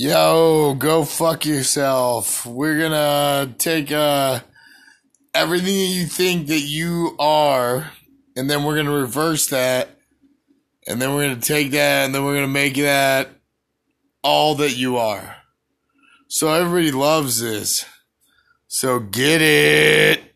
Yo, go fuck yourself. We're gonna take uh everything that you think that you are, and then we're gonna reverse that, and then we're gonna take that, and then we're gonna make that all that you are. So everybody loves this. So get it.